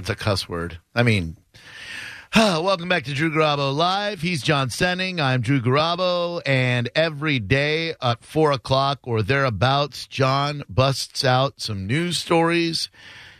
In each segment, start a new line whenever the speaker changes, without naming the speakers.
That's a cuss word. I mean, welcome back to Drew Garabo Live. He's John Senning. I'm Drew Garabo. And every day at 4 o'clock or thereabouts, John busts out some news stories.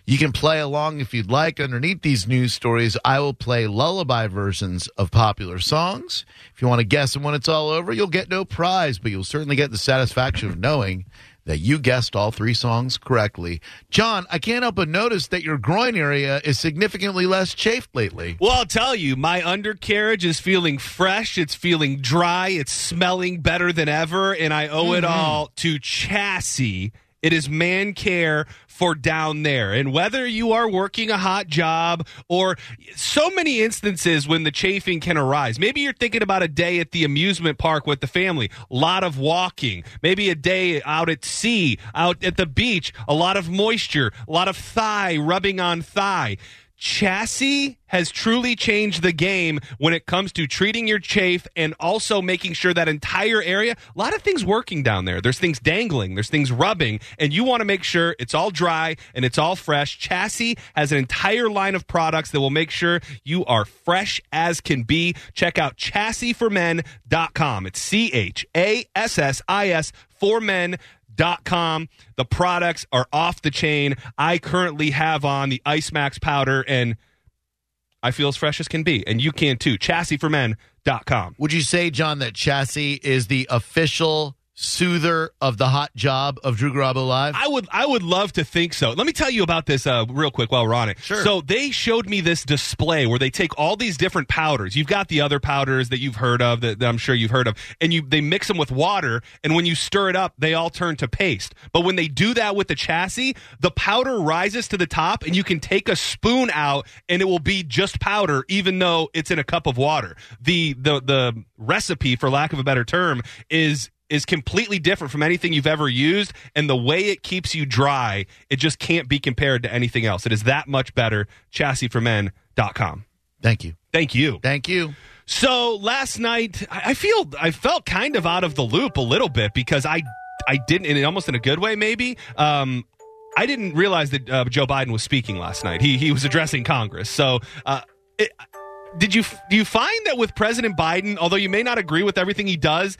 You can play along if you'd like. Underneath these news stories, I will play lullaby versions of popular songs. If you want to guess them when it's all over, you'll get no prize, but you'll certainly get the satisfaction of knowing that you guessed all three songs correctly. John, I can't help but notice that your groin area is significantly less chafed lately.
Well, I'll tell you, my undercarriage is feeling fresh. It's feeling dry. It's smelling better than ever. And I owe it mm-hmm. all to Chassis. It is man care for down there. And whether you are working a hot job or so many instances when the chafing can arise. Maybe you're thinking about a day at the amusement park with the family, a lot of walking. Maybe a day out at sea, out at the beach, a lot of moisture, a lot of thigh rubbing on thigh. Chassis has truly changed the game when it comes to treating your chafe and also making sure that entire area, a lot of things working down there. There's things dangling, there's things rubbing, and you want to make sure it's all dry and it's all fresh. Chassis has an entire line of products that will make sure you are fresh as can be. Check out chassisformen.com. It's C H A S S I S for men dot com. The products are off the chain. I currently have on the Ice Max powder and I feel as fresh as can be. And you can too. Chassisformen.com.
Would you say, John, that Chassis is the official soother of the hot job of Drew Garabo Live?
I would I would love to think so. Let me tell you about this uh, real quick while we're on it.
Sure.
So they showed me this display where they take all these different powders. You've got the other powders that you've heard of that, that I'm sure you've heard of, and you they mix them with water, and when you stir it up, they all turn to paste. But when they do that with the chassis, the powder rises to the top, and you can take a spoon out, and it will be just powder, even though it's in a cup of water. The the the recipe, for lack of a better term, is is completely different from anything you've ever used and the way it keeps you dry it just can't be compared to anything else it is that much better chassisformen.com
Thank you.
thank you
Thank you.
so last night i feel i felt kind of out of the loop a little bit because i i didn't and almost in a good way maybe um I didn't realize that uh, Joe Biden was speaking last night. He he was addressing Congress. So, uh, it, did you do you find that with President Biden, although you may not agree with everything he does,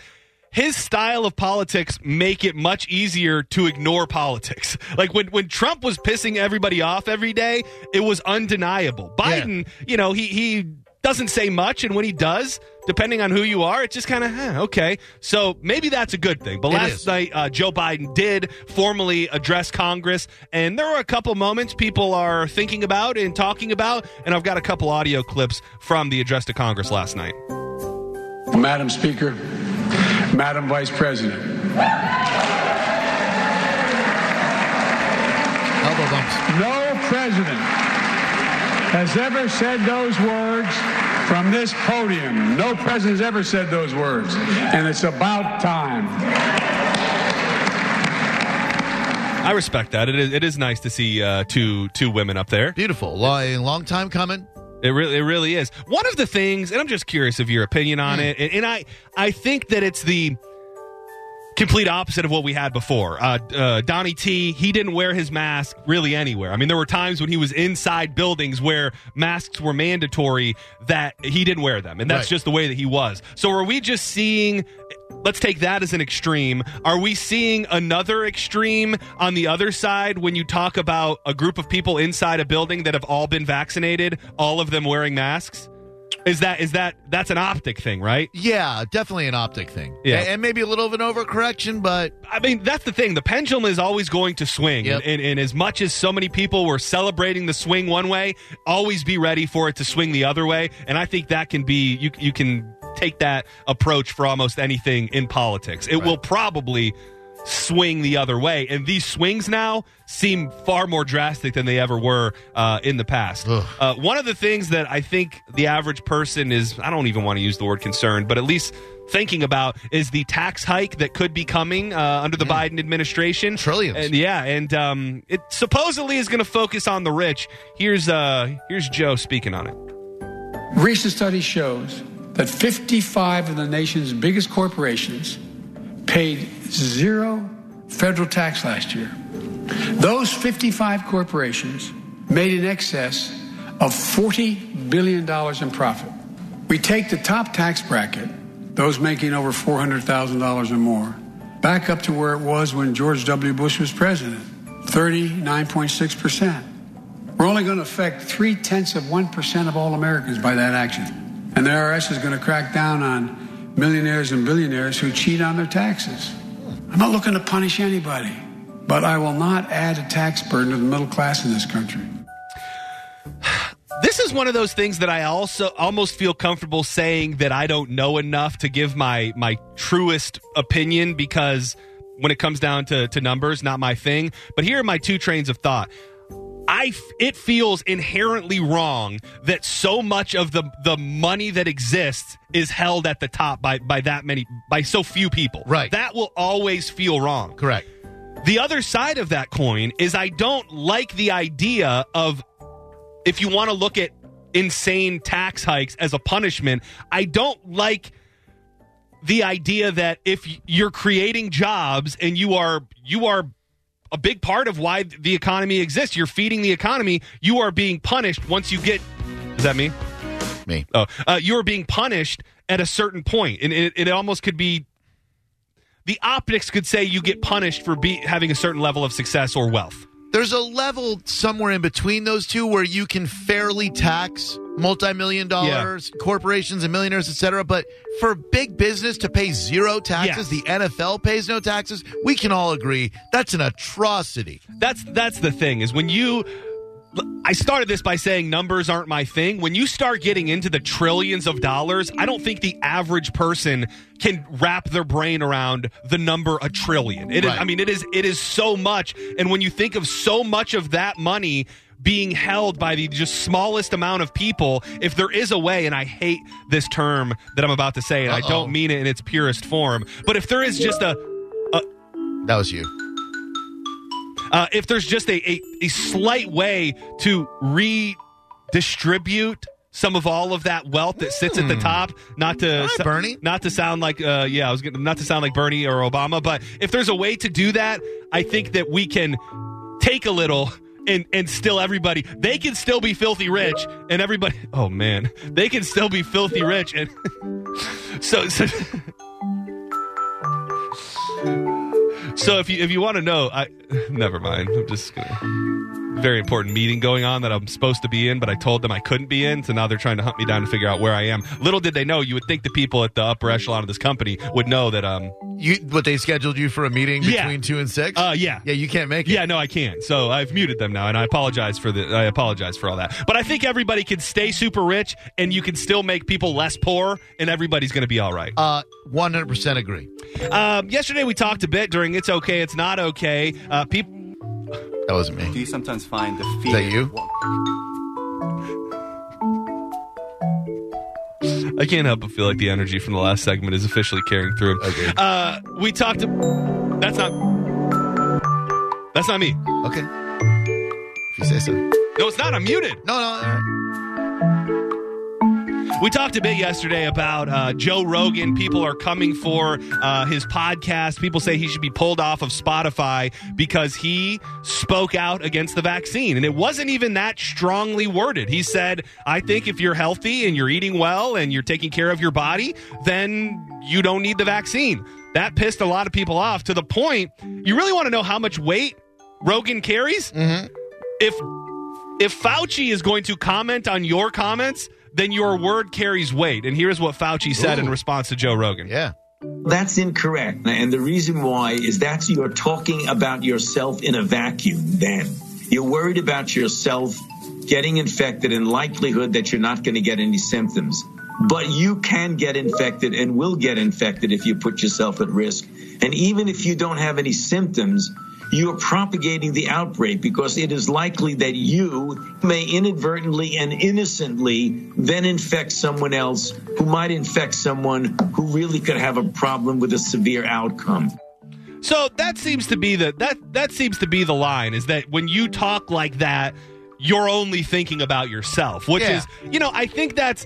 his style of politics make it much easier to ignore politics. Like when when Trump was pissing everybody off every day, it was undeniable. Biden, you know, he he doesn't say much, and when he does, depending on who you are, it's just kind of eh, okay. So maybe that's a good thing. But
It
last
is.
night, uh, Joe Biden did formally address Congress, and there were a couple moments people are thinking about and talking about, and I've got a couple audio clips from the address to Congress last night.
Madam Speaker, Madam Vice President,
Elbow bumps.
no president has ever said those words from this podium. No president has ever said those words. And it's about time.
I respect that. It is, it is nice to see uh, two two women up there.
Beautiful. Long, long time coming.
It really, it really is. One of the things, and I'm just curious of your opinion on it, and, and I, I think that it's the complete opposite of what we had before. Uh, uh, Donnie T, he didn't wear his mask really anywhere. I mean, there were times when he was inside buildings where masks were mandatory that he didn't wear them, and that's
Right.
just the way that he was. So, are we just seeing? Let's take that as an extreme. Are we seeing another extreme on the other side when you talk about a group of people inside a building that have all been vaccinated, all of them wearing masks? Is that is that that's an optic thing, right?
Yeah, definitely an optic thing.
Yeah.
And maybe a little of an overcorrection, but
I mean, that's the thing. The pendulum is always going to swing.
Yep.
And, and, and as much as so many people were celebrating the swing one way, always be ready for it to swing the other way. And I think that can be, you, you can take that approach for almost anything in politics. It will probably swing the other way. And these swings now seem far more drastic than they ever were uh, in the past. Uh, one of the things that I think the average person is, I don't even want to use the word concerned, but at least thinking about is the tax hike that could be coming uh, under the Biden administration.
Trillions.
And yeah, and um, it supposedly is going to focus on the rich. Here's uh, here's Joe speaking on it.
Recent study shows that 55 of the nation's biggest corporations paid zero federal tax last year. Those 55 corporations made in excess of $40 billion in profit. We take the top tax bracket, those making over $400,000 or more, back up to where it was when George W. Bush was president 39.6%. We're only going to affect three tenths of 1% of all Americans by that action. And the IRS is going to crack down on millionaires and billionaires who cheat on their taxes. I'm not looking to punish anybody, but I will not add a tax burden to the middle class in this country.
This is one of those things that I also almost feel comfortable saying that I don't know enough to give my my truest opinion because when it comes down to, to numbers, not my thing. But here are my two trains of thought. I f- it feels inherently wrong that so much of the the money that exists is held at the top by by that many by so few people.
Right.
That will always feel wrong.
correct.
The other side of that coin is I don't like the idea of if you want to look at insane tax hikes as a punishment, I don't like the idea that if you're creating jobs and you are you are a big part of why the economy exists, you're feeding the economy, you are being punished once you get Is that me?
Me.
Oh, uh, you are being punished at a certain point, and it, it almost could be. The optics could say you get punished for be, having a certain level of success or wealth.
There's a level somewhere in between those two where you can fairly tax multi-million dollars corporations and millionaires, et cetera. But for big business to pay zero taxes,
Yes.
the NFL pays no taxes. We can all agree that's an atrocity.
That's that's the thing is when you. I started this by saying numbers aren't my thing. When you start getting into the trillions of dollars, I don't think the average person can wrap their brain around the number a trillion. It is,
Right.
I mean, it is it is so much, and when you think of so much of that money being held by the just smallest amount of people, if there is a way, and I hate this term that I'm about to say, and I
Uh-oh.
don't mean it in its purest form, but if there is just a
That was you.
Uh, if there's just a, a, a slight way to redistribute some of all of that wealth that sits at the top, not to
Hi, Bernie.
not to sound like uh, yeah, I was gonna, not to sound like Bernie or Obama, but if there's a way to do that, I think that we can take a little. And, and still everybody they can still be filthy rich and everybody oh man they can still be filthy rich and so so So if you if you want to know, I never mind. I'm just gonna very important meeting going on that I'm supposed to be in, but I told them I couldn't be in, so now they're trying to hunt me down to figure out where I am. Little did they know, you would think the people at the upper echelon of this company would know that um
You, what they scheduled you for a meeting
Yeah.
between two and six?
uh yeah.
yeah, you can't make it.
Yeah, no, I can't. So I've muted them now, and I apologize for the. I apologize for all that. But I think everybody can stay super rich, and you can still make people less poor, and everybody's going to be all right.
Uh, 100% agree.
Um, yesterday we talked a bit during "It's Okay, It's Not Okay." Uh, people.
That wasn't me.
Do you sometimes find the
Is that you?
I can't help but feel like the energy from the last segment is officially carrying through.
Okay.
Uh, we talked. That's not. That's not me.
Okay. If you say so.
No, it's not. I'm muted.
No, no.
We talked a bit yesterday about uh, Joe Rogan. People are coming for uh, his podcast. People say he should be pulled off of Spotify because he spoke out against the vaccine. And it wasn't even that strongly worded. He said, I think if you're healthy and you're eating well and you're taking care of your body, then you don't need the vaccine. That pissed a lot of people off to the point you really want to know how much weight Rogan carries? If if Fauci is going to comment on your comments, then your word carries weight. And here's what Fauci said in response to Joe Rogan.
Yeah.
That's incorrect. And the reason why is that you're talking about yourself in a vacuum then. You're worried about yourself getting infected and likelihood that you're not going to get any symptoms. But you can get infected and will get infected if you put yourself at risk. And even if you don't have any symptoms, you are propagating the outbreak because it is likely that you may inadvertently and innocently then infect someone else who might infect someone who really could have a problem with a severe outcome.
So that seems to be the that that seems to be the line is that when you talk like that, you're only thinking about yourself, which
Yeah.
is, you know, I think that's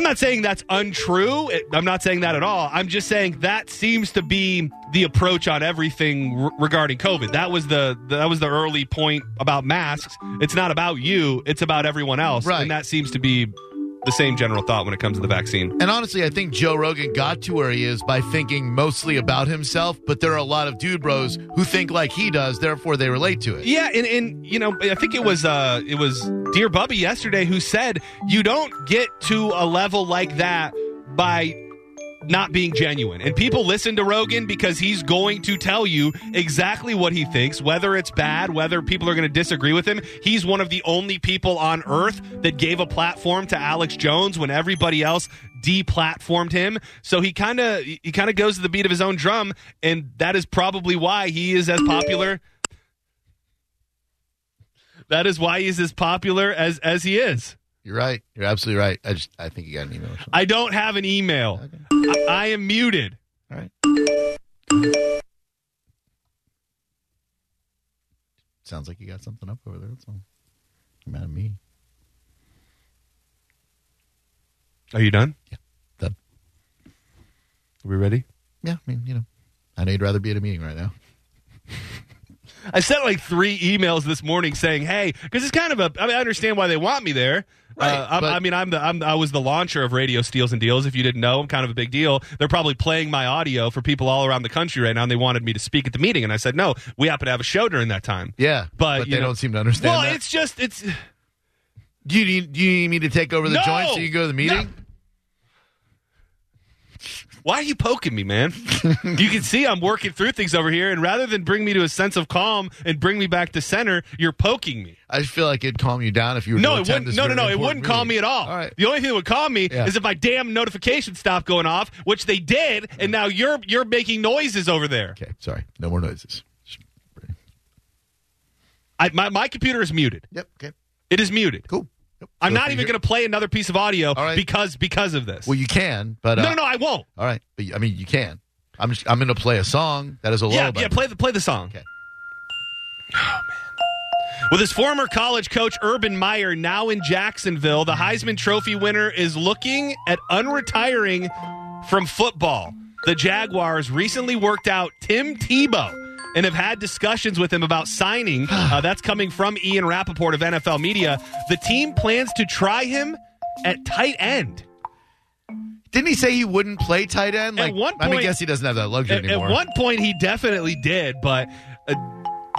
I'm not saying that's untrue. I'm not saying that at all. I'm just saying that seems to be the approach on everything r- regarding COVID. That was the that was the early point about masks. It's not about you, it's about everyone else.
Right.
And that seems to be the same general thought when it comes to the vaccine.
And honestly, I think Joe Rogan got to where he is by thinking mostly about himself, but there are a lot of dude bros who think like he does, therefore they relate to it.
Yeah, and, and you know, I think it was uh it was Dear Bubby yesterday who said you don't get to a level like that by not being genuine. And people listen to Rogan because he's going to tell you exactly what he thinks, whether it's bad, whether people are going to disagree with him. He's one of the only people on earth that gave a platform to Alex Jones when everybody else deplatformed him. So he kind of he kind of goes to the beat of his own drum and that is probably why he is as popular that is why he's as popular as as he is.
You're right. You're absolutely right. I just I think you got an email.
I don't have an email. I, I am muted.
All right. Sounds like you got something up over there. That's all. You're mad at me.
Are you done?
Yeah, done.
Are we ready?
Yeah, I mean, you know, I know you'd rather be at a meeting right now.
I sent like three emails this morning saying, "Hey," because it's kind of a. I mean, I understand why they want me there.
Right,
Uh, I'm,
but-
I mean, I'm the. I'm, I was the launcher of Radio Steals and Deals. If you didn't know, I'm kind of a big deal. They're probably playing my audio for people all around the country right now, and they wanted me to speak at the meeting, and I said, "No, we happen to have a show during that time."
Yeah,
But, you
they
know-
don't seem to understand
Well,
that.
it's just it's.
do you need do you need me to take over the
No!
joint so you can go to the meeting?
Why are you poking me, man? you can see I'm working through things over here, and rather than bring me to a sense of calm and bring me back to center, you're poking me.
I feel like it'd calm you down if you were.
No, it wouldn't. No, no, no. It wouldn't calm me at all.
All right.
The only thing that would calm me
Yeah.
is if my damn notifications stopped going off, which they did, and now you're you're making noises over there.
Okay, sorry. No more noises.
I, my my computer is muted.
Yep. Okay.
It is muted.
Cool.
I'm not even going to play another piece of audio
right.
because because of this.
Well, you can, but uh,
no, no, no, I won't.
All right, but I mean, you can. I'm just, I'm going to play a song that is a
Yeah,
lullaby.
yeah. Play the play the song.
Okay. Oh man.
With his former college coach Urban Meyer now in Jacksonville, the Heisman Trophy winner is looking at unretiring from football. The Jaguars recently worked out Tim Tebow and have had discussions with him about signing. Uh, that's coming from Ian Rapoport of NFL Media. The team plans to try him at tight end.
Didn't he say he wouldn't play tight end?
At
Like,
one
I mean, I
point-
guess he doesn't have that luxury
At, at one point, he definitely did, but uh,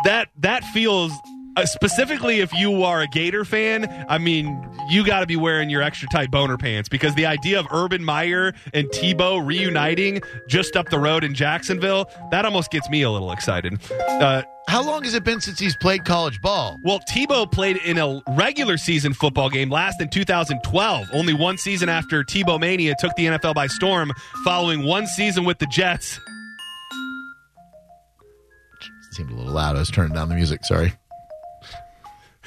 that that feels uh, specifically if you are a Gator fan. I mean, you got to be wearing your extra tight boner pants because the idea of Urban Meyer and Tebow reuniting just up the road in Jacksonville that almost gets me a little excited. Uh,
How long has it been since he's played college ball?
well, Tebow played in a regular season football game last in 2012, only one season after Tebow Mania took the NFL by storm, following one season with the Jets.
Seemed a little loud. I was turning down the music. Sorry.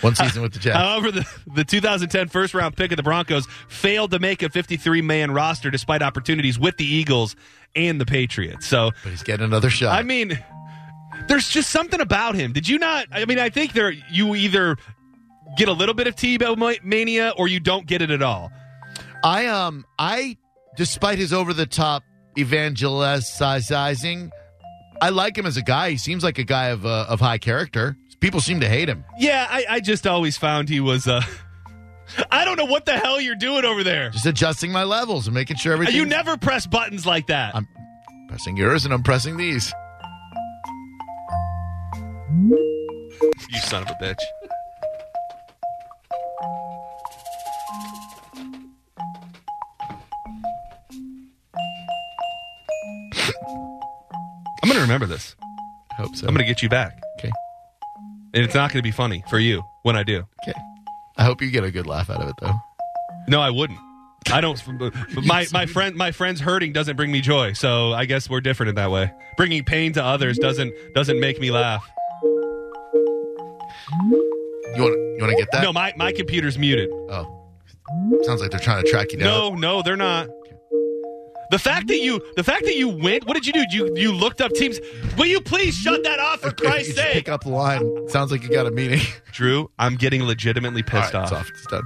One season with the Jets.
However, the, the 2010 first round pick of the Broncos failed to make a 53 man roster despite opportunities with the Eagles and the Patriots. So,
but he's getting another shot.
I mean, there's just something about him. Did you not? I mean, I think there you either get a little bit of Tebow ma- mania or you don't get it at all.
I um I despite his over the top evangelizing, I like him as a guy. He seems like a guy of uh, of high character. People seem to hate him.
Yeah, I, I just always found he was. Uh, I don't know what the hell you're doing over there.
Just adjusting my levels and making sure everything.
You never press buttons like that.
I'm pressing yours and I'm pressing these.
you son of a bitch. I'm going to remember this.
I hope so.
I'm going to get you back.
Okay.
And it's not going to be funny for you when I do.
Okay. I hope you get a good laugh out of it though.
No, I wouldn't. I don't. my my friend my friend's hurting doesn't bring me joy. So I guess we're different in that way. Bringing pain to others doesn't doesn't make me laugh.
You want you want to get that?
No, my my computer's muted.
Oh. Sounds like they're trying to track you down.
No, no, they're not. The fact that you the fact that you went. What did you do? You you looked up teams. Will you please shut that off for Christ's sake?
Pick up the line. Sounds like you got a meeting.
Drew, I'm getting legitimately pissed
right,
off.
It's off. It's done.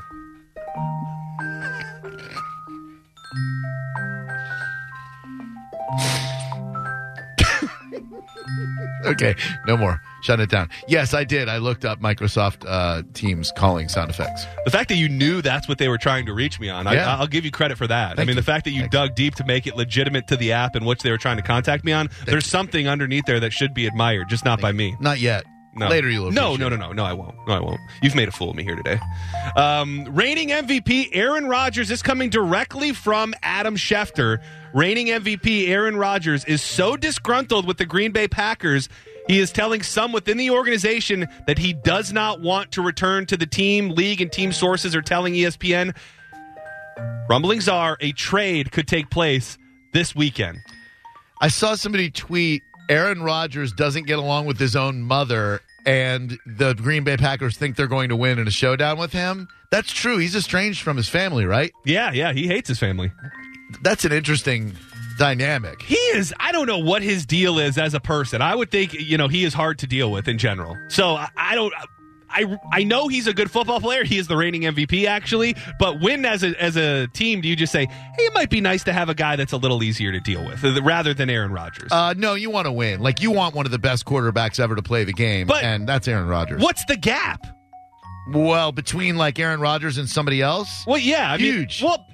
okay, no more. Shut it down. Yes, I did. I looked up Microsoft uh, Teams calling sound effects.
The fact that you knew that's what they were trying to reach me on,
Yeah.
I, I'll give you credit for that. I mean,
you.
the fact that you
Thank
dug deep to make it legitimate to the app in which they were trying to contact me on, there's
you.
something underneath there that should be admired, just not by me.
Not yet.
No.
Later you'll
No, no, no, no, no. I won't. No, I won't. You've made a fool of me here today. Um, reigning MVP Aaron Rodgers is coming directly from Adam Schefter. Reigning MVP Aaron Rodgers is so disgruntled with the Green Bay Packers. He is telling some within the organization that he does not want to return to the team. League and team sources are telling ESPN rumblings are a trade could take place this weekend.
I saw somebody tweet Aaron Rodgers doesn't get along with his own mother, and the Green Bay Packers think they're going to win in a showdown with him. That's true. He's estranged from his family, right?
Yeah, yeah, he hates his family.
That's an interesting dynamic.
He is. I don't know what his deal is as a person. I would think you know he is hard to deal with in general. So I, don't. I I know he's a good football player. He is the reigning MVP actually. But when as a as a team do you just say, hey, it might be nice to have a guy that's a little easier to deal with rather than Aaron Rodgers?
Uh, no, you want to win. Like you want one of the best quarterbacks ever to play the game,
But-
and that's Aaron Rodgers.
What's the gap?
Well, between like Aaron Rodgers and somebody else,
Well, yeah, I
Huge.
Mean, well.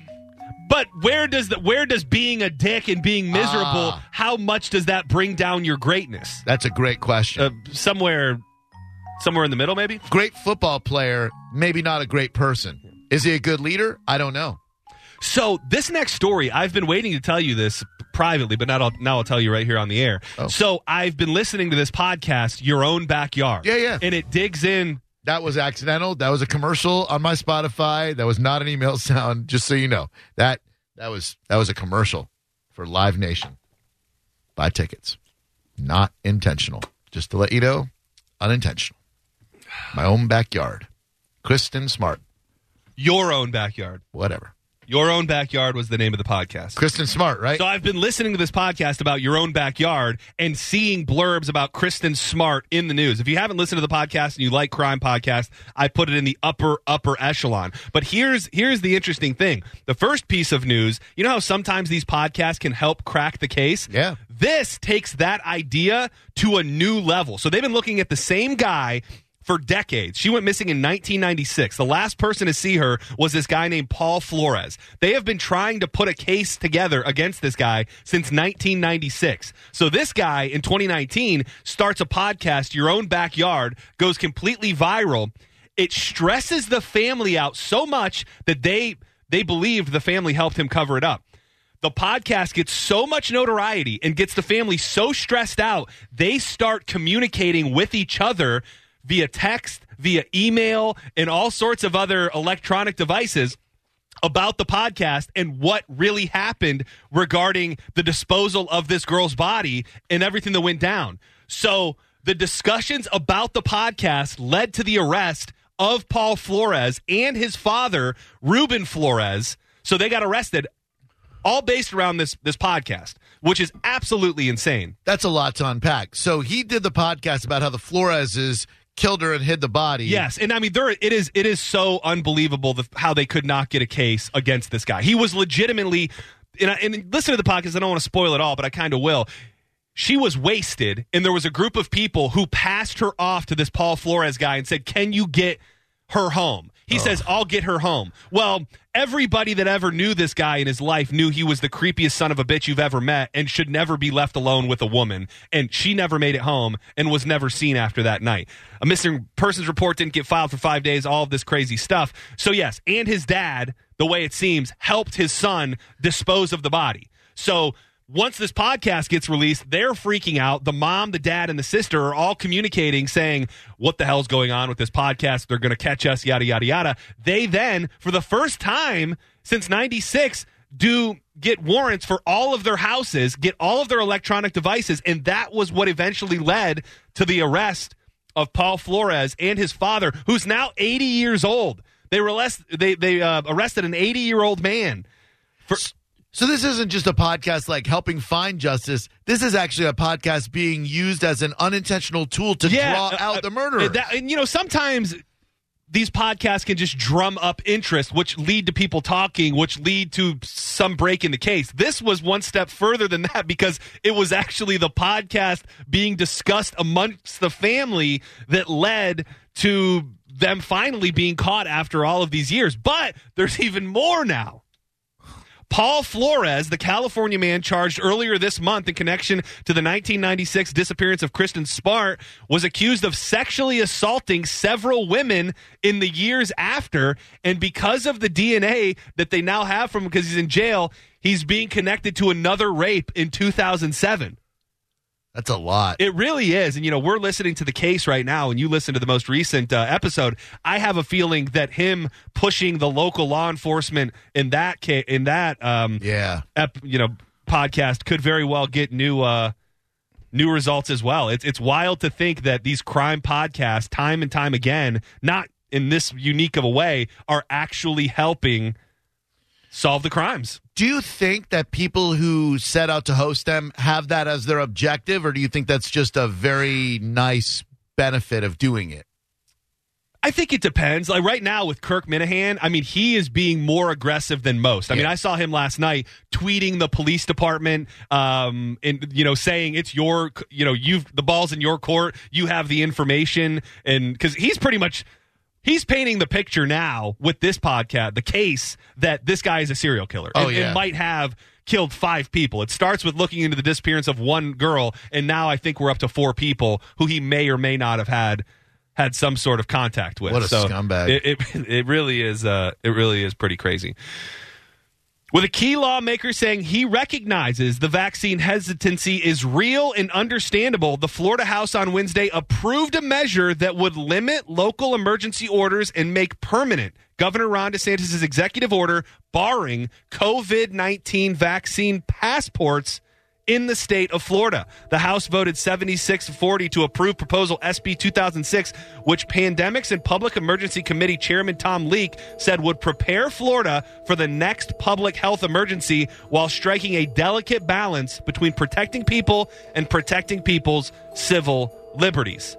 But where does the where does being a dick and being miserable?
Ah.
How much does that bring down your greatness?
that's a great question.
Uh, somewhere, somewhere in the middle, maybe.
great football player, maybe not a great person. Is he a good leader? I don't know.
So this next story, I've been waiting to tell you this privately, but now I'll, now I'll tell you right here on the air.
Oh.
So I've been listening to this podcast, Your Own Backyard.
Yeah, yeah.
And it digs in.
That was accidental. That was a commercial on my Spotify. That was not an email sound. Just so you know, that that was that was a commercial for Live Nation. Buy tickets, not intentional. Just to let you know, unintentional. My own backyard. Kristin Smart.
Your Own Backyard.
Whatever.
Your Own Backyard was the name of the podcast.
Kristin Smart, right?
So I've been listening to this podcast about your own backyard and seeing blurbs about Kristin Smart in the news. If you haven't listened to the podcast and you like crime podcasts, I put it in the upper upper echelon. But here's here's the interesting thing. The first piece of news, you know how sometimes these podcasts can help crack the case?
Yeah.
This takes that idea to a new level. So they've been looking at the same guy for decades. She went missing in 1996. The last person to see her was this guy named Paul Flores. They have been trying to put a case together against this guy since 1996. So this guy in 2019 starts a podcast, Your Own Backyard, goes completely viral. It stresses the family out so much that they they believed the family helped him cover it up. The podcast gets so much notoriety and gets the family so stressed out, they start communicating with each other via text, via email, and all sorts of other electronic devices about the podcast and what really happened regarding the disposal of this girl's body and everything that went down. So the discussions about the podcast led to the arrest of Paul Flores and his father, Ruben Flores. So they got arrested all based around this this podcast, which is absolutely insane.
That's a lot to unpack. So he did the podcast about how the Floreses killed her and hid the body.
Yes, and I mean there it is it is so unbelievable the, how they could not get a case against this guy. He was legitimately and, I, and listen to the podcast. I don't want to spoil it all, but I kind of will. She was wasted, and there was a group of people who passed her off to this Paul Flores guy and said, "Can you get her home?" He says, "I'll get her home." Well, everybody that ever knew this guy in his life knew he was the creepiest son of a bitch you've ever met, and should never be left alone with a woman. And she never made it home and was never seen after that night. A missing persons report didn't get filed for five days. All of this crazy stuff. So yes, and his dad, the way it seems, helped his son dispose of the body. So once this podcast gets released, they're freaking out. The mom, the dad, and the sister are all communicating, saying, What the hell's going on with this podcast? They're going to catch us, yada, yada, yada. They then, for the first time since 96, do get warrants for all of their houses, get all of their electronic devices. And that was what eventually led to the arrest of Paul Flores and his father, who's now 80 years old. They, arrest, they, they uh, arrested an 80 year old man. For,
So this isn't just a podcast like helping find justice. This is actually a podcast being used as an unintentional tool to draw
uh,
out
uh,
the murderer.
that- and you know, sometimes these podcasts can just drum up interest, which lead to people talking, which lead to some break in the case. This was one step further than that because it was actually the podcast being discussed amongst the family that led to them finally being caught after all of these years. But there's even more now. Paul Flores, the California man charged earlier this month in connection to the 1996 disappearance of Kristin Smart, was accused of sexually assaulting several women in the years after. And because of the DNA that they now have from him because he's in jail, he's being connected to another rape in 2007.
That's a lot.
It really is. And, you know, we're listening to the case right now, and you listen to the most recent uh, episode. I have a feeling that him pushing the local law enforcement in that case, in that um,
yeah.
ep, you know podcast could very well get new uh, new results as well. It's it's wild to think that these crime podcasts, time and time again, not in this unique of a way, are actually helping solve the crimes.
Do you think that people who set out to host them have that as their objective, or do you think that's just a very nice benefit of doing it?
I think it depends. Like right now with Kirk Minahan, I mean, he is being more aggressive than most. I mean, I saw him last night tweeting the police department, um, and you know, saying it's your, you know, you've the ball's in your court. You have the information, and because he's pretty much. He's painting the picture now with this podcast, the case that this guy is a serial killer.
Oh,
and,
yeah.
and might have killed five people. It starts with looking into the disappearance of one girl, and now I think we're up to four people who he may or may not have had had some sort of contact with.
What a
So
scumbag.
It, it it really is. Uh, it really is pretty crazy. With a key lawmaker saying he recognizes the vaccine hesitancy is real and understandable, the Florida House on Wednesday approved a measure that would limit local emergency orders and make permanent Governor Ron DeSantis' executive order barring COVID 19 vaccine passports in the state of Florida. The House voted 76 to 40 to approve proposal SB 2006, which Pandemics and Public Emergency Committee Chairman Tom Leek said would prepare Florida for the next public health emergency while striking a delicate balance between protecting people and protecting people's civil liberties.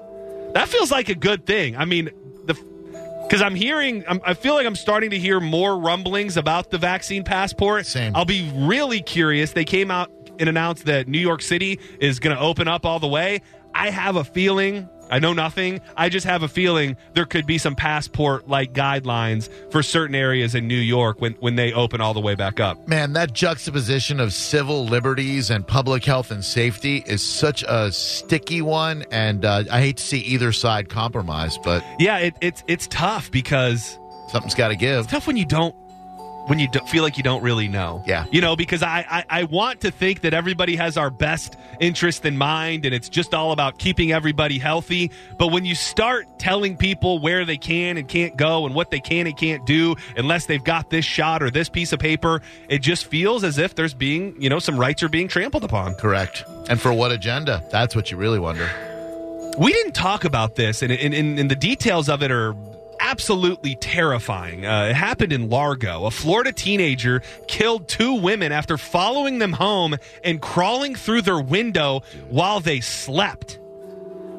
That feels like a good thing. I mean, because I'm hearing, I'm, I feel like I'm starting to hear more rumblings about the vaccine passport.
Same.
I'll be really curious. They came out and announced that New York City is going to open up all the way. I have a feeling, I know nothing. I just have a feeling there could be some passport like guidelines for certain areas in New York when, when they open all the way back up.
Man, that juxtaposition of civil liberties and public health and safety is such a sticky one, and uh, I hate to see either side compromise, but
Yeah, it, it's it's tough because
something's got to give.
it's tough when you don't when you feel like you don't really know.
Yeah.
You know, because I, I, I want to think that everybody has our best interest in mind and it's just all about keeping everybody healthy. But when you start telling people where they can and can't go and what they can and can't do unless they've got this shot or this piece of paper, it just feels as if there's being, you know, some rights are being trampled upon.
Correct. And for what agenda? That's what you really wonder.
We didn't talk about this, and, and, and, and the details of it are absolutely terrifying. Uh, it happened in Largo. A Florida teenager killed two women after following them home and crawling through their window while they slept.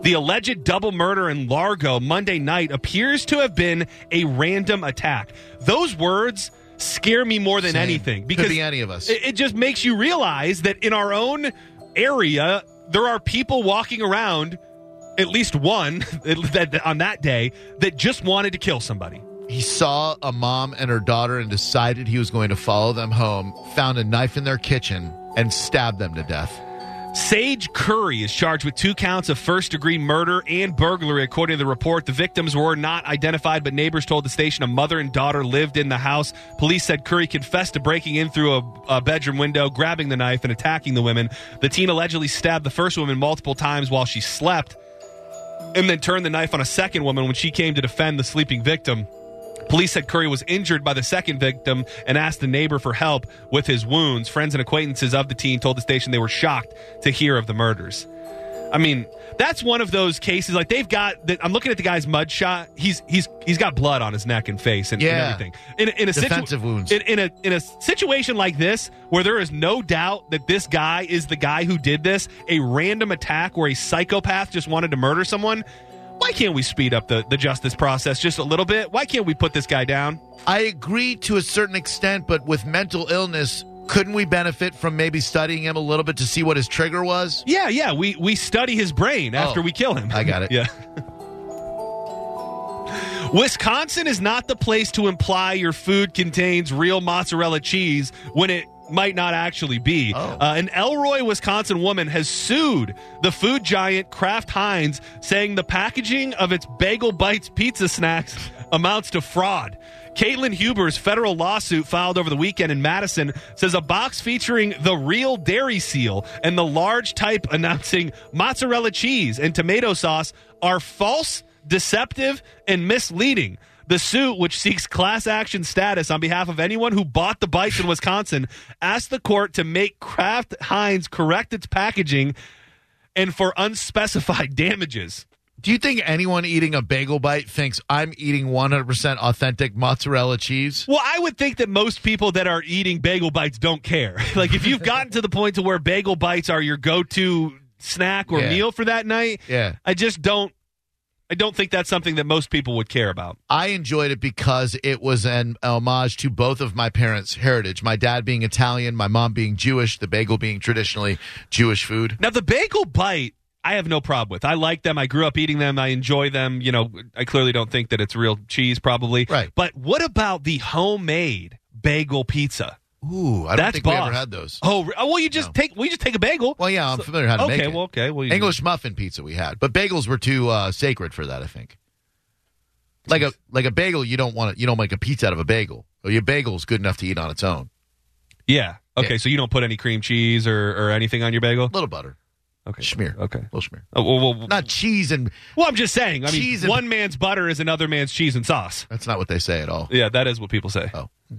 The alleged double murder in Largo Monday night appears to have been a random attack. Those words scare me more than
Same.
anything
Could
because
be any of us.
It, it just makes you realize that in our own area, there are people walking around, at least one that, on that day, that just wanted to kill somebody.
He saw a mom and her daughter and decided he was going to follow them home, found a knife in their kitchen, and stabbed them to death.
Sage Curry is charged with two counts of first degree murder and burglary, according to the report. The victims were not identified, but neighbors told the station a mother and daughter lived in the house. Police said Curry confessed to breaking in through a, a bedroom window, grabbing the knife, and attacking the women. The teen allegedly stabbed the first woman multiple times while she slept, and then turned the knife on a second woman when she came to defend the sleeping victim. Police said Curry was injured by the second victim and asked the neighbor for help with his wounds. Friends and acquaintances of the teen told the station they were shocked to hear of the murders. I mean, that's one of those cases. Like they've got. The, I'm looking at the guy's mud shot. He's he's he's got blood on his neck and face and, and
Yeah.
everything. In, in a
Defensive wounds.
In, in a in a situation like this, where there is no doubt that this guy is the guy who did this, a random attack where a psychopath just wanted to murder someone. Why can't we speed up the, the justice process just a little bit? Why can't we put this guy down?
I agree to a certain extent, but with mental illness, couldn't we benefit from maybe studying him a little bit to see what his trigger was?
Yeah, yeah. We we study his brain after
Oh,
we kill him.
I got it.
yeah. Wisconsin is not the place to imply your food contains real mozzarella cheese when it might not actually be.
Oh.
Uh, an Elroy, Wisconsin woman has sued the food giant Kraft Heinz, saying the packaging of its Bagel Bites pizza snacks amounts to fraud. Caitlin Huber's federal lawsuit filed over the weekend in Madison says a box featuring the real dairy seal and the large type announcing mozzarella cheese and tomato sauce are false, deceptive, and misleading. The suit, which seeks class action status on behalf of anyone who bought the bites in Wisconsin, asked the court to make Kraft Heinz correct its packaging and for unspecified damages.
Do you think anyone eating a bagel bite thinks I'm eating 100% authentic mozzarella cheese?
Well, I would think that most people that are eating bagel bites don't care. like if you've gotten to the point to where bagel bites are your go-to snack or
Yeah.
meal for that night,
Yeah.
I just don't I don't think that's something that most people would care about.
I enjoyed it because it was an homage to both of my parents' heritage. My dad being Italian, my mom being Jewish, the bagel being traditionally Jewish food.
Now the bagel bite I have no problem with. I like them. I grew up eating them. I enjoy them. You know, I clearly don't think that it's real cheese, probably.
Right.
But what about the homemade bagel pizza?
Ooh, I don't
That's
think
boss.
we ever had those.
Oh, oh, well, you just
No.
take. We just take a bagel.
Well, yeah, I'm familiar how to
okay,
make it.
well, okay. Well, you-
English muffin pizza we had, but bagels were too uh, sacred for that. I think. Like a like a bagel, you don't want to. You don't make a pizza out of a bagel. Your bagel is good enough to eat on its own.
Yeah. Okay. So you don't put any cream cheese or, or anything on your bagel.
A little butter,
Okay.
schmear,
Okay.
little schmear.
Oh, well, well,
Not cheese and
well, I'm just saying. I mean,
Cheese and-
one man's butter is another man's cheese and sauce.
that's not what they say at all.
Yeah, that is what people say.
Oh,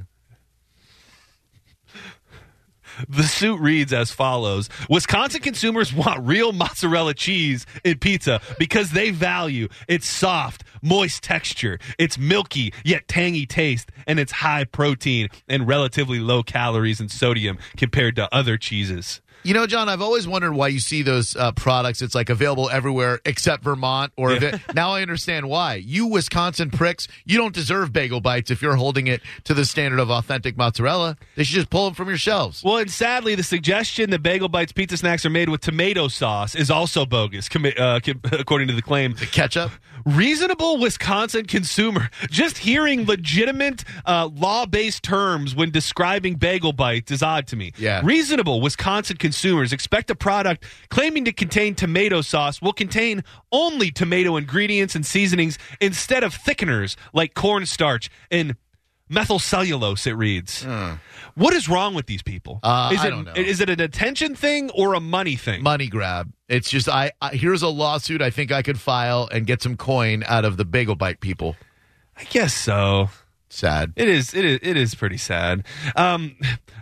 The suit reads as follows Wisconsin consumers want real mozzarella cheese in pizza because they value its soft, moist texture, its milky yet tangy taste, and its high protein and relatively low calories and sodium compared to other cheeses.
You know, John, I've always wondered why you see those uh, products. It's like available everywhere except Vermont. Or it, now I understand why. You Wisconsin pricks, you don't deserve bagel bites if you're holding it to the standard of authentic mozzarella. They should just pull them from your shelves.
Well, and sadly, the suggestion that Bagel Bites pizza snacks are made with tomato sauce is also bogus, uh, com- according to the claim.
Ketchup.
reasonable Wisconsin consumer just hearing legitimate uh, law-based terms when describing bagel bites is odd to me.
Yeah.
Reasonable Wisconsin consumers expect a product claiming to contain tomato sauce will contain only tomato ingredients and seasonings instead of thickeners like cornstarch and methyl cellulose it reads. What is wrong with these people?
Uh,
is
I
it,
don't know.
Is it an attention thing or a money thing?
Money grab. It's just I, I here's a lawsuit I think I could file and get some coin out of the bagel bite people.
I guess so.
Sad.
It is. It is. It is pretty sad. Um,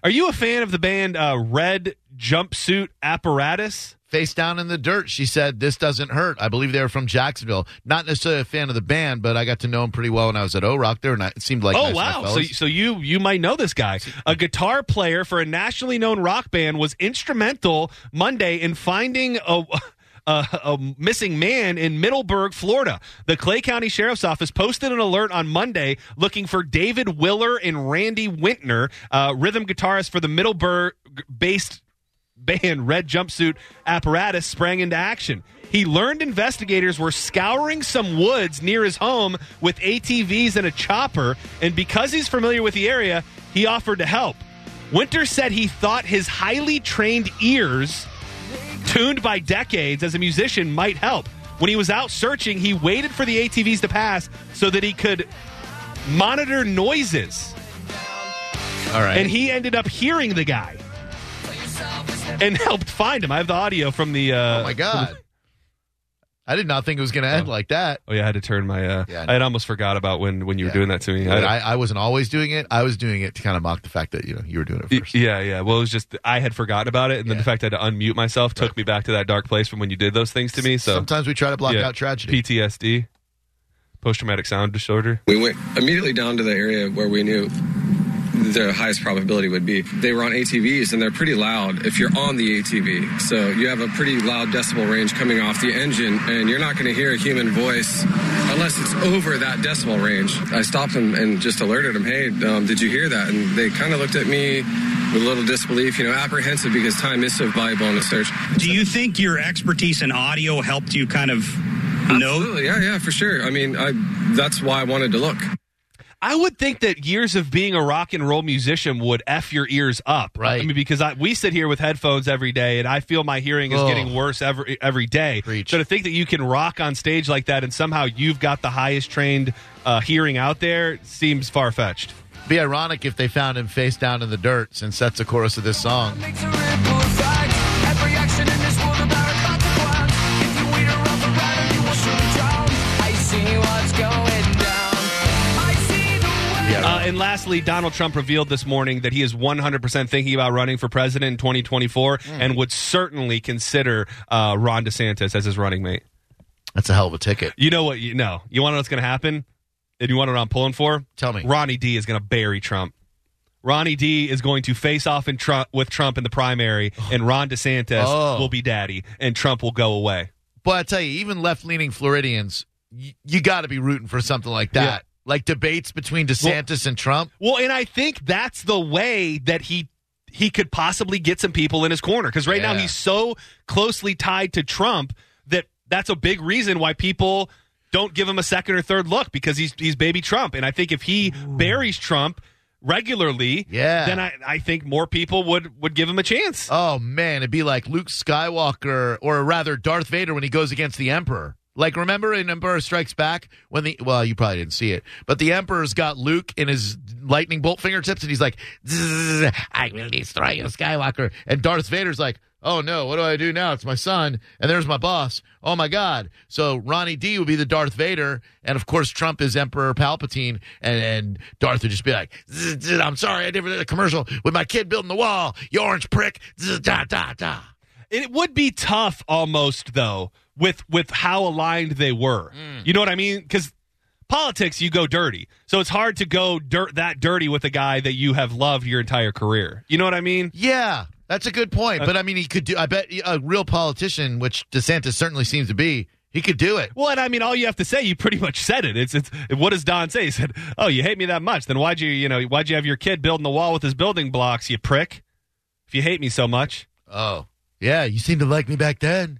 are you a fan of the band uh, Red Jumpsuit Apparatus?
Face down in the dirt. She said, This doesn't hurt. I believe they were from Jacksonville. Not necessarily a fan of the band, but I got to know him pretty well when I was at O Rock. there, and it seemed like
oh
nice
wow! So, so you you might know this guy. A guitar player for a nationally known rock band was instrumental Monday in finding a a, a missing man in Middleburg, Florida. The Clay County Sheriff's Office posted an alert on Monday looking for David Willer and Randy Winter, uh, rhythm guitarist for the Middleburg based band Red Jumpsuit Apparatus sprang into action. He learned investigators were scouring some woods near his home with ATVs and a chopper, and because he's familiar with the area, he offered to help. Winter said he thought his highly trained ears, tuned by decades as a musician, might help. When he was out searching, he waited for the ATVs to pass so that he could monitor noises.
All right.
And he ended up hearing the guy and helped find him. I have the audio from the. Uh,
oh my god. I did not think it was going to end like that.
Oh yeah, I had to turn my. Uh,
Yeah, I
I had almost forgot about when when you were doing that to me. I-
I, I wasn't always doing it. I was doing it to kind of mock the fact that you know you were doing it first.
Yeah, yeah. Well, it was just I had forgotten about it, and then the fact I had to unmute myself took me back to that dark place from when you did those things to me. So
Sometimes we try to block
yeah.
out tragedy.
PTSD, post traumatic sound disorder.
We went immediately down to the area where we knew the highest probability would be. They were on ATVs and they're pretty loud if you're on the ATV. So you have a pretty loud decibel range coming off the engine and you're not going to hear a human voice unless it's over that decibel range. I stopped them and just alerted them, hey, um, did you hear that? And they kind of looked at me with a little disbelief, you know, apprehensive because time is so valuable in a search.
Do you think your expertise in audio helped you kind of know?
Absolutely, yeah, yeah, for sure. I mean, I that's why I wanted to look.
I would think that years of being a rock and roll musician would f your ears up,
Right.
I mean, because I, we sit here with headphones every day, and I feel my hearing is
Oh.
getting worse every every day.
Preach.
So to think that you can rock on stage like that, and somehow you've got the highest trained uh, hearing out there, seems far fetched.
Be ironic if they found him face down in the dirt since that's the chorus of this song.
And lastly, Donald Trump revealed this morning that he is 100% thinking about running for president in 2024 and would certainly consider uh, Ron DeSantis as his running mate.
that's a hell of a ticket.
You know what? You know. You want to know what's going to happen? And you want to know what I'm pulling for?
Tell me.
Ronnie D is going to bury Trump. Ronnie D is going to face off in Trump with Trump in the primary, and Ron DeSantis
Oh.
will be daddy, and Trump will go away.
But I tell you, even left leaning Floridians, y- you got to be rooting for something like that.
Yeah.
Like debates between DeSantis and Trump.
Well, and I think that's the way that he he could possibly get some people in his corner because right now he's so closely tied to Trump that that's a big reason why people don't give him a second or third look because he's he's baby Trump. And I think if he buries Trump regularly,
Yeah.
then I, I think more people would would give him a chance.
Oh man, it'd be like Luke Skywalker, or rather Darth Vader when he goes against the Emperor. Like remember in Emperor Strikes Back when the well, you probably didn't see it, but the Emperor's got Luke in his lightning bolt fingertips, and he's like, "I will destroy you, Skywalker." And Darth Vader's like, "Oh no, what do I do now? It's my son, and there's my boss. Oh my god!" So Ronnie D would be the Darth Vader, and of course Trump is Emperor Palpatine, and, and Darth would just be like, "Zzz, zzz, "I'm sorry, I never did a commercial with my kid building the wall. You orange prick." Da da da.
It would be tough almost though with with how aligned they were.
Mm.
You know what I mean? Because politics, you go dirty, so it's hard to go dirt that dirty with a guy that you have loved your entire career. You know what I mean?
Yeah, that's a good point.
Uh,
But I mean, he could do. I bet a real politician, which DeSantis certainly seems to be, he could do it.
Well, and I mean, all you have to say, you pretty much said it. It's it's what does Don say? He said, "Oh, you hate me that much? Then why'd you you know why'd you have your kid building the wall with his building blocks? You prick! If you hate me so much,
Oh, yeah. You seemed to like me back then.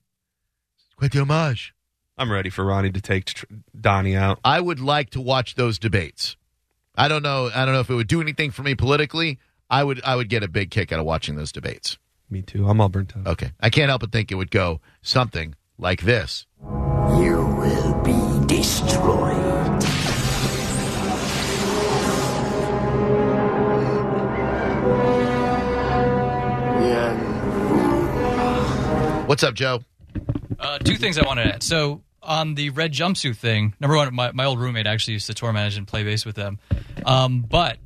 Quite the homage.
I'm ready for Ronnie to take tr- Donnie out."
I would like to watch those debates. I don't know. I don't know if it would do anything for me politically. I would. I would get a big kick out of watching those debates.
Me too. I'm all burnt out.
Okay, I can't help but think it would go something like this.
You will be destroyed.
What's up, Joe?
Uh, two things I wanted to add. So on the red jumpsuit thing, number one, my, my old roommate actually used to tour manage and play bass with them. Um, but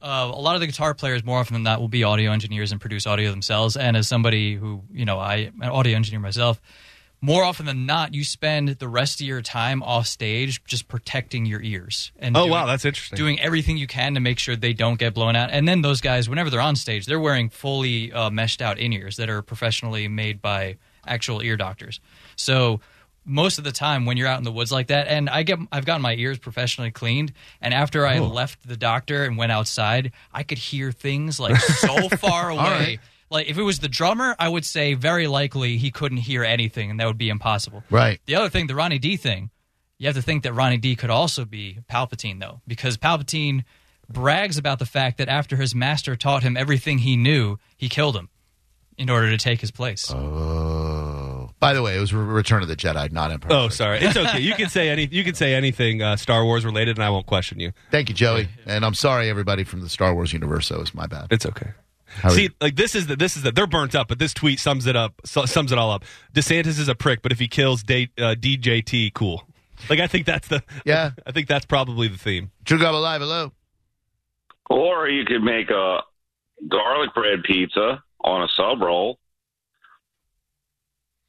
uh, a lot of the guitar players, more often than not, will be audio engineers and produce audio themselves. And as somebody who, you know, I am an audio engineer myself, more often than not, you spend the rest of your time off stage just protecting your ears. And
Oh
doing-
wow, that's interesting.
doing everything you can to make sure they don't get blown out. And then those guys, whenever they're on stage, they're wearing fully uh, meshed out in ears that are professionally made by actual ear doctors. So most of the time when you're out in the woods like that, and I get I've gotten my ears professionally cleaned, and after I oh. left the doctor and went outside, I could hear things like so far away.
right.
Like if it was the drummer, I would say very likely he couldn't hear anything, and that would be impossible.
Right.
The other thing, the Ronnie D thing, you have to think that Ronnie D could also be Palpatine, though, because Palpatine brags about the fact that after his master taught him everything he knew, he killed him in order to take his place.
Oh. By the way, it was Return of the Jedi, not Empire.
Oh, sorry. It's okay. You can say any. You can say anything uh, Star Wars related, and I won't question you.
Thank you, Joey. And I'm sorry, everybody from the Star Wars universe. That was my bad.
It's okay.
How
See, like this is the this is the they're burnt up, but this tweet sums it up. su- Sums it all up. DeSantis is a prick, but if he kills D, uh, DJT, cool. Like I think that's the
Yeah.
I think that's probably the theme.
Drew Garabo Live, hello.
Or you could make a garlic bread pizza on a sub roll.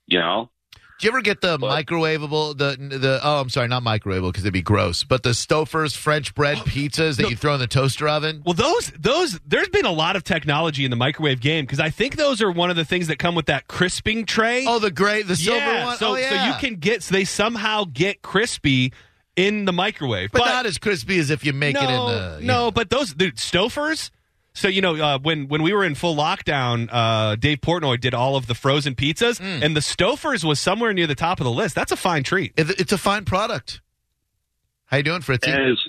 You know,
Do you ever get the microwavable the the oh I'm sorry not microwavable because it'd be gross but the Stouffer's French bread oh, pizzas that you throw in the toaster oven
Well, those those there's been a lot of technology in the microwave game because I think those are one of the things that come with that crisping tray.
oh the gray the silver
yeah,
one
so
oh, yeah.
so you can get so they somehow get crispy in the microwave,
but, not as crispy as if you make
no,
it in the
no,
know.
but those the Stouffer's. So you know uh, when when we were in full lockdown, uh, Dave Portnoy did all of the frozen pizzas,
Mm.
and the Stouffer's was somewhere near the top of the list. That's a fine treat.
It's a fine product. How you doing, Fritzy?
and it's,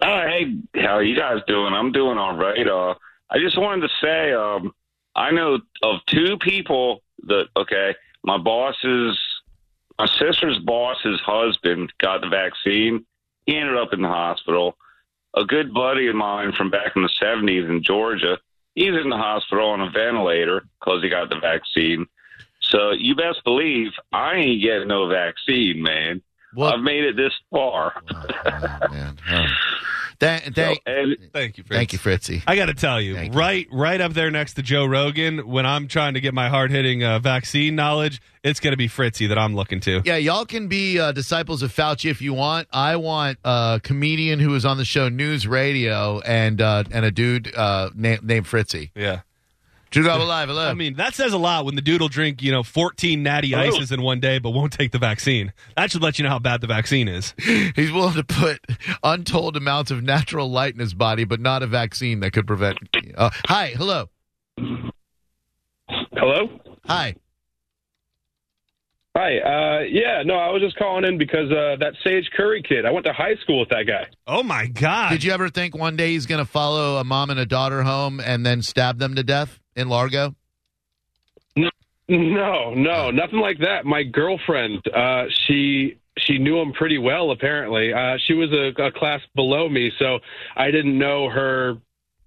oh, hey, how are you guys doing? I'm doing all right. Uh, I just wanted to say, um, I know of two people that, okay, my boss's, my sister's boss's husband got the vaccine. He ended up in the hospital. A good buddy of mine from back in the 70s in Georgia, he's in the hospital on a ventilator because he got the vaccine. So you best believe I ain't getting no vaccine, man.
Well-
I've made it this far.
Oh, man. Oh. Thank, thank,
and
Thank you, Fritz.
thank you, Fritzy.
I got to tell you,
Thank you.
right, right up there next to Joe Rogan, when I'm trying to get my hard hitting uh, vaccine knowledge, it's going to be Fritzy that I'm looking to.
Yeah, y'all can be uh, disciples of Fauci if you want. I want a comedian who was on the show News Radio and uh, and a dude uh, named named Fritzy.
Yeah.
Drew Garabo Live, hello.
I mean, that says a lot when the dude will drink, you know, 14 natty
Hello.
ices in one day, but won't take the vaccine. That should let you know how bad the vaccine is.
He's willing to put untold amounts of natural light in his body, but not a vaccine that could prevent. Uh, hi, hello.
Hello.
Hi.
Hi. Uh, yeah. No, I was just calling in because uh, that Sage Curry kid. I went to high school with that guy.
Oh, my God.
Did you ever think one day he's going to follow a mom and a daughter home and then stab them to death in Largo?
No, no, nothing like that. My girlfriend, uh, she she knew him pretty well. Apparently, uh, she was a, a class below me, so I didn't know her.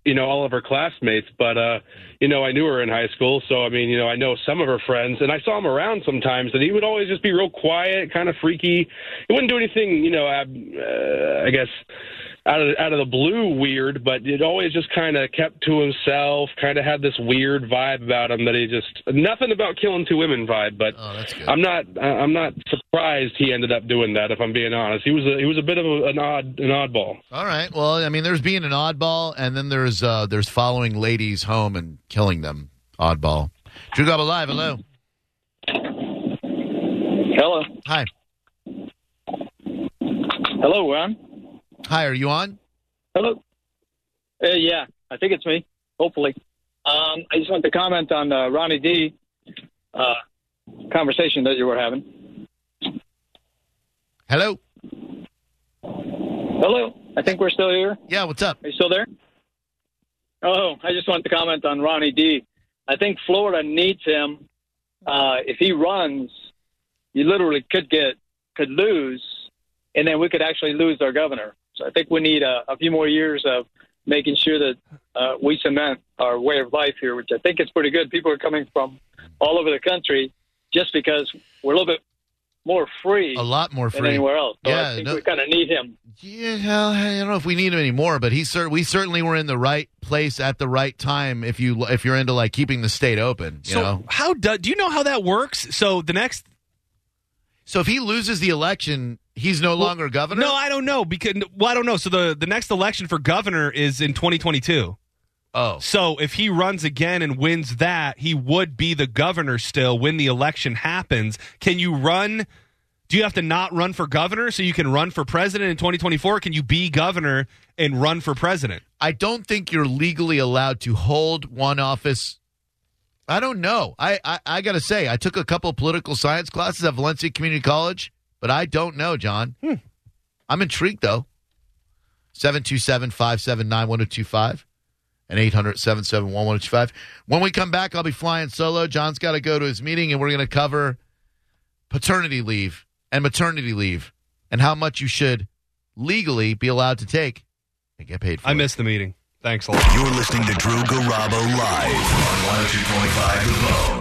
You know all of her classmates, but uh, you know I knew her in high school, so I mean, you know I know some of her friends, and I saw him around sometimes, and he would always just be real quiet, kind of freaky. He wouldn't do anything, you know. Uh, I guess out of out of the blue weird, but it always just kind of kept to himself. Kind of had this weird vibe about him that he just nothing about killing two women vibe. But
Oh.
I'm not uh, I'm not surprised he ended up doing that. If I'm being honest, he was a, he was a bit of a, an odd an oddball.
All right. Well, I mean, there's being an oddball, and then there's uh, there's following ladies home and killing them. Oddball. Drew Garabo Live, hello.
Hello.
Hi.
Hello, Ron.
Hi, are you on?
Hello. Uh, yeah, I think it's me. Hopefully. Um, I just want to comment on uh, Ronnie D. Uh, conversation that you were having.
Hello.
Hello. I think we're still here.
Yeah, what's up?
Are you still there? Oh, I just wanted to comment on Ronnie D. I think Florida needs him. Uh, if he runs, you literally could get could lose, and then we could actually lose our governor. So I think we need a, a few more years of making sure that uh, we cement our way of life here, which I think is pretty good. People are coming from all over the country just because we're a little bit more free,
A lot more
than
free.
anywhere else. So
Yeah,
I think
no-
we kind of need him.
Yeah, I don't know if we need him anymore, but he cer- we certainly were in the right place at the right time. If you if you're into like keeping the state open, you
so,
know.
how do, do you know how that works? So, the next.
So, if he loses the election, he's no longer governor.
No, I don't know because well, I don't know. So the the next election for governor is in 2022.
Oh.
So if he runs again and wins that, he would be the governor still when the election happens. Can you run? Do you have to not run for governor so you can run for president in 2024? Can you be governor and run for president?
I don't think you're legally allowed to hold one office. I don't know. I, I, I got to say, I took a couple political science classes at Valencia Community College, but I don't know, John. Hmm. I'm intrigued, though. 727 579 1025 and 800 771 1025. When we come back, I'll be flying solo. John's got to go to his meeting, and we're going to cover paternity leave and maternity leave and how much you should legally be allowed to take and get paid for.
I missed the meeting. Thanks a lot.
You're listening to Drew Garabo live on 102.5 The Bone.